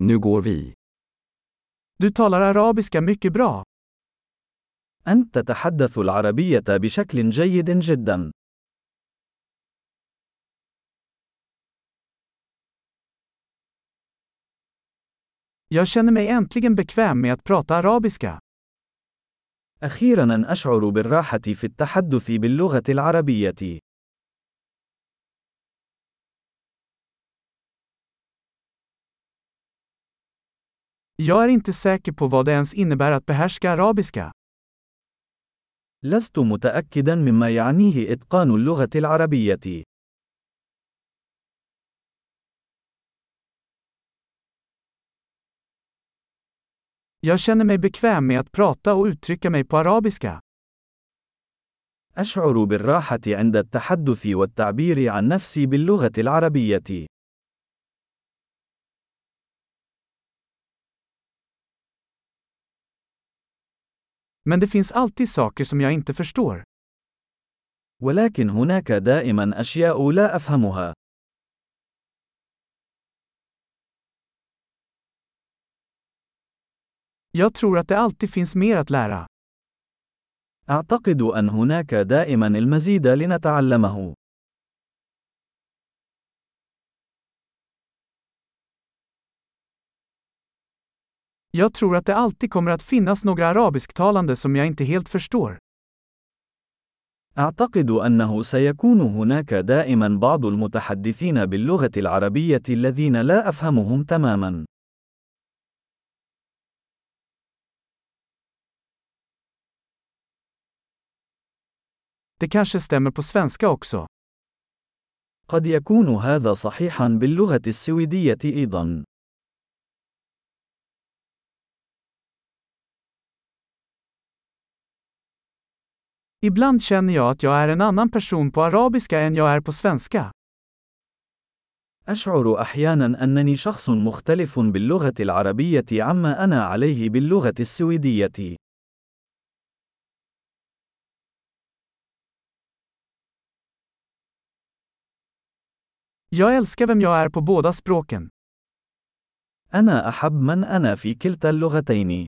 Nu går vi. Du talar arabiska mycket bra. أنت تتحدث العربية بشكل جيد جدا. Jag känner mig äntligen bekväm med att prata arabiska. أخيرا أشعر بالراحة في التحدث باللغة العربية. Jag är inte säker på vad det ens innebär att behärska arabiska. لست متأكدا مما يعنيه إتقان اللغة العربية. Jag känner mig bekväm med att prata och uttrycka mig på arabiska. أشعر بالراحة عند التحدث والتعبير عن نفسي باللغة العربية. Men det finns alltid saker som jag inte förstår. ولكن هناك دائما أشياء لا أفهمها. Jag tror att det alltid finns mer att lära. أعتقد أن هناك دائما المزيد لنتعلمه. Jag tror att det alltid kommer att finnas några arabisktalande som jag inte helt förstår. أعتقد أنه سيكون هناك دائما بعض المتحدثين باللغة العربية الذين لا أفهمهم تماما. Det kanske stämmer på svenska också. قد يكون هذا صحيحا باللغة السويدية أيضا. Ibland känner jag att jag är en annan person på arabiska än jag är på svenska. أشعر أحيانا أنني شخص مختلف باللغة العربية عما أنا عليه باللغة السويدية. Jag älskar vem jag är på båda språken. أنا أحب من أنا في كلتا اللغتين.